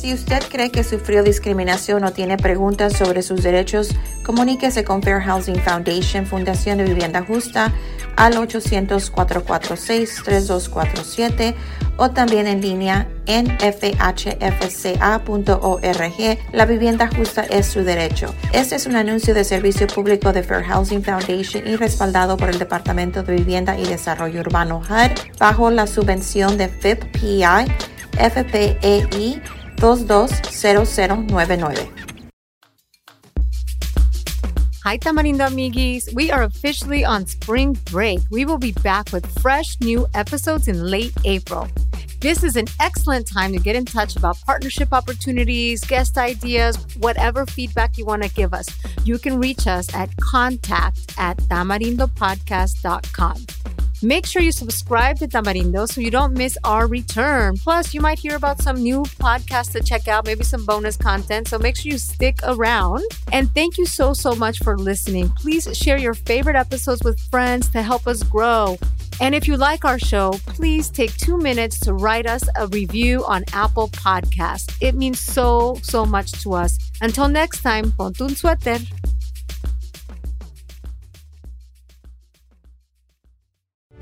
Si usted cree que sufrió discriminación o tiene preguntas sobre sus derechos, comuníquese con Fair Housing Foundation, Fundación de Vivienda Justa, al 800-446-3247 o también en línea en fhfca.org. La vivienda justa es su derecho. Este es un anuncio de servicio público de Fair Housing Foundation y respaldado por el Departamento de Vivienda y Desarrollo Urbano HUD bajo la subvención de FIPPI, FPEI 220099. Hi, Tamarindo amiguis. We are officially on spring break. We will be back with fresh new episodes in late April. This is an excellent time to get in touch about partnership opportunities, guest ideas, whatever feedback you want to give us. You can reach us at contact at tamarindopodcast.com. Make sure you subscribe to Tamarindo so you don't miss our return. Plus, you might hear about some new podcasts to check out, maybe some bonus content. So make sure you stick around. And thank you so, so much for listening. Please share your favorite episodes with friends to help us grow. And if you like our show, please take two minutes to write us a review on Apple Podcasts. It means so, so much to us. Until next time, ponte un suéter.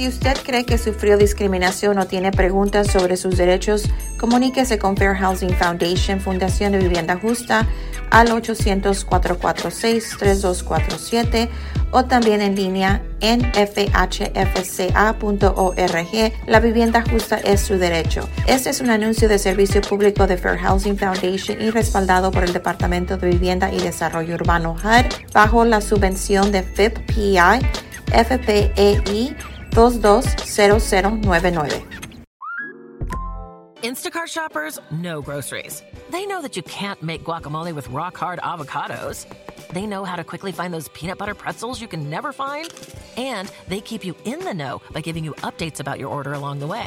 Si usted cree que sufrió discriminación o tiene preguntas sobre sus derechos, comuníquese con Fair Housing Foundation, Fundación de Vivienda Justa, al 800-446-3247 o también en línea en fhfca.org. La vivienda justa es su derecho. Este es un anuncio de servicio público de Fair Housing Foundation y respaldado por el Departamento de Vivienda y Desarrollo Urbano HUD bajo la subvención de FIPPI, FPEI 220099. Instacart shoppers know groceries. They know that you can't make guacamole with rock hard avocados. They know how to quickly find those peanut butter pretzels you can never find. And they keep you in the know by giving you updates about your order along the way.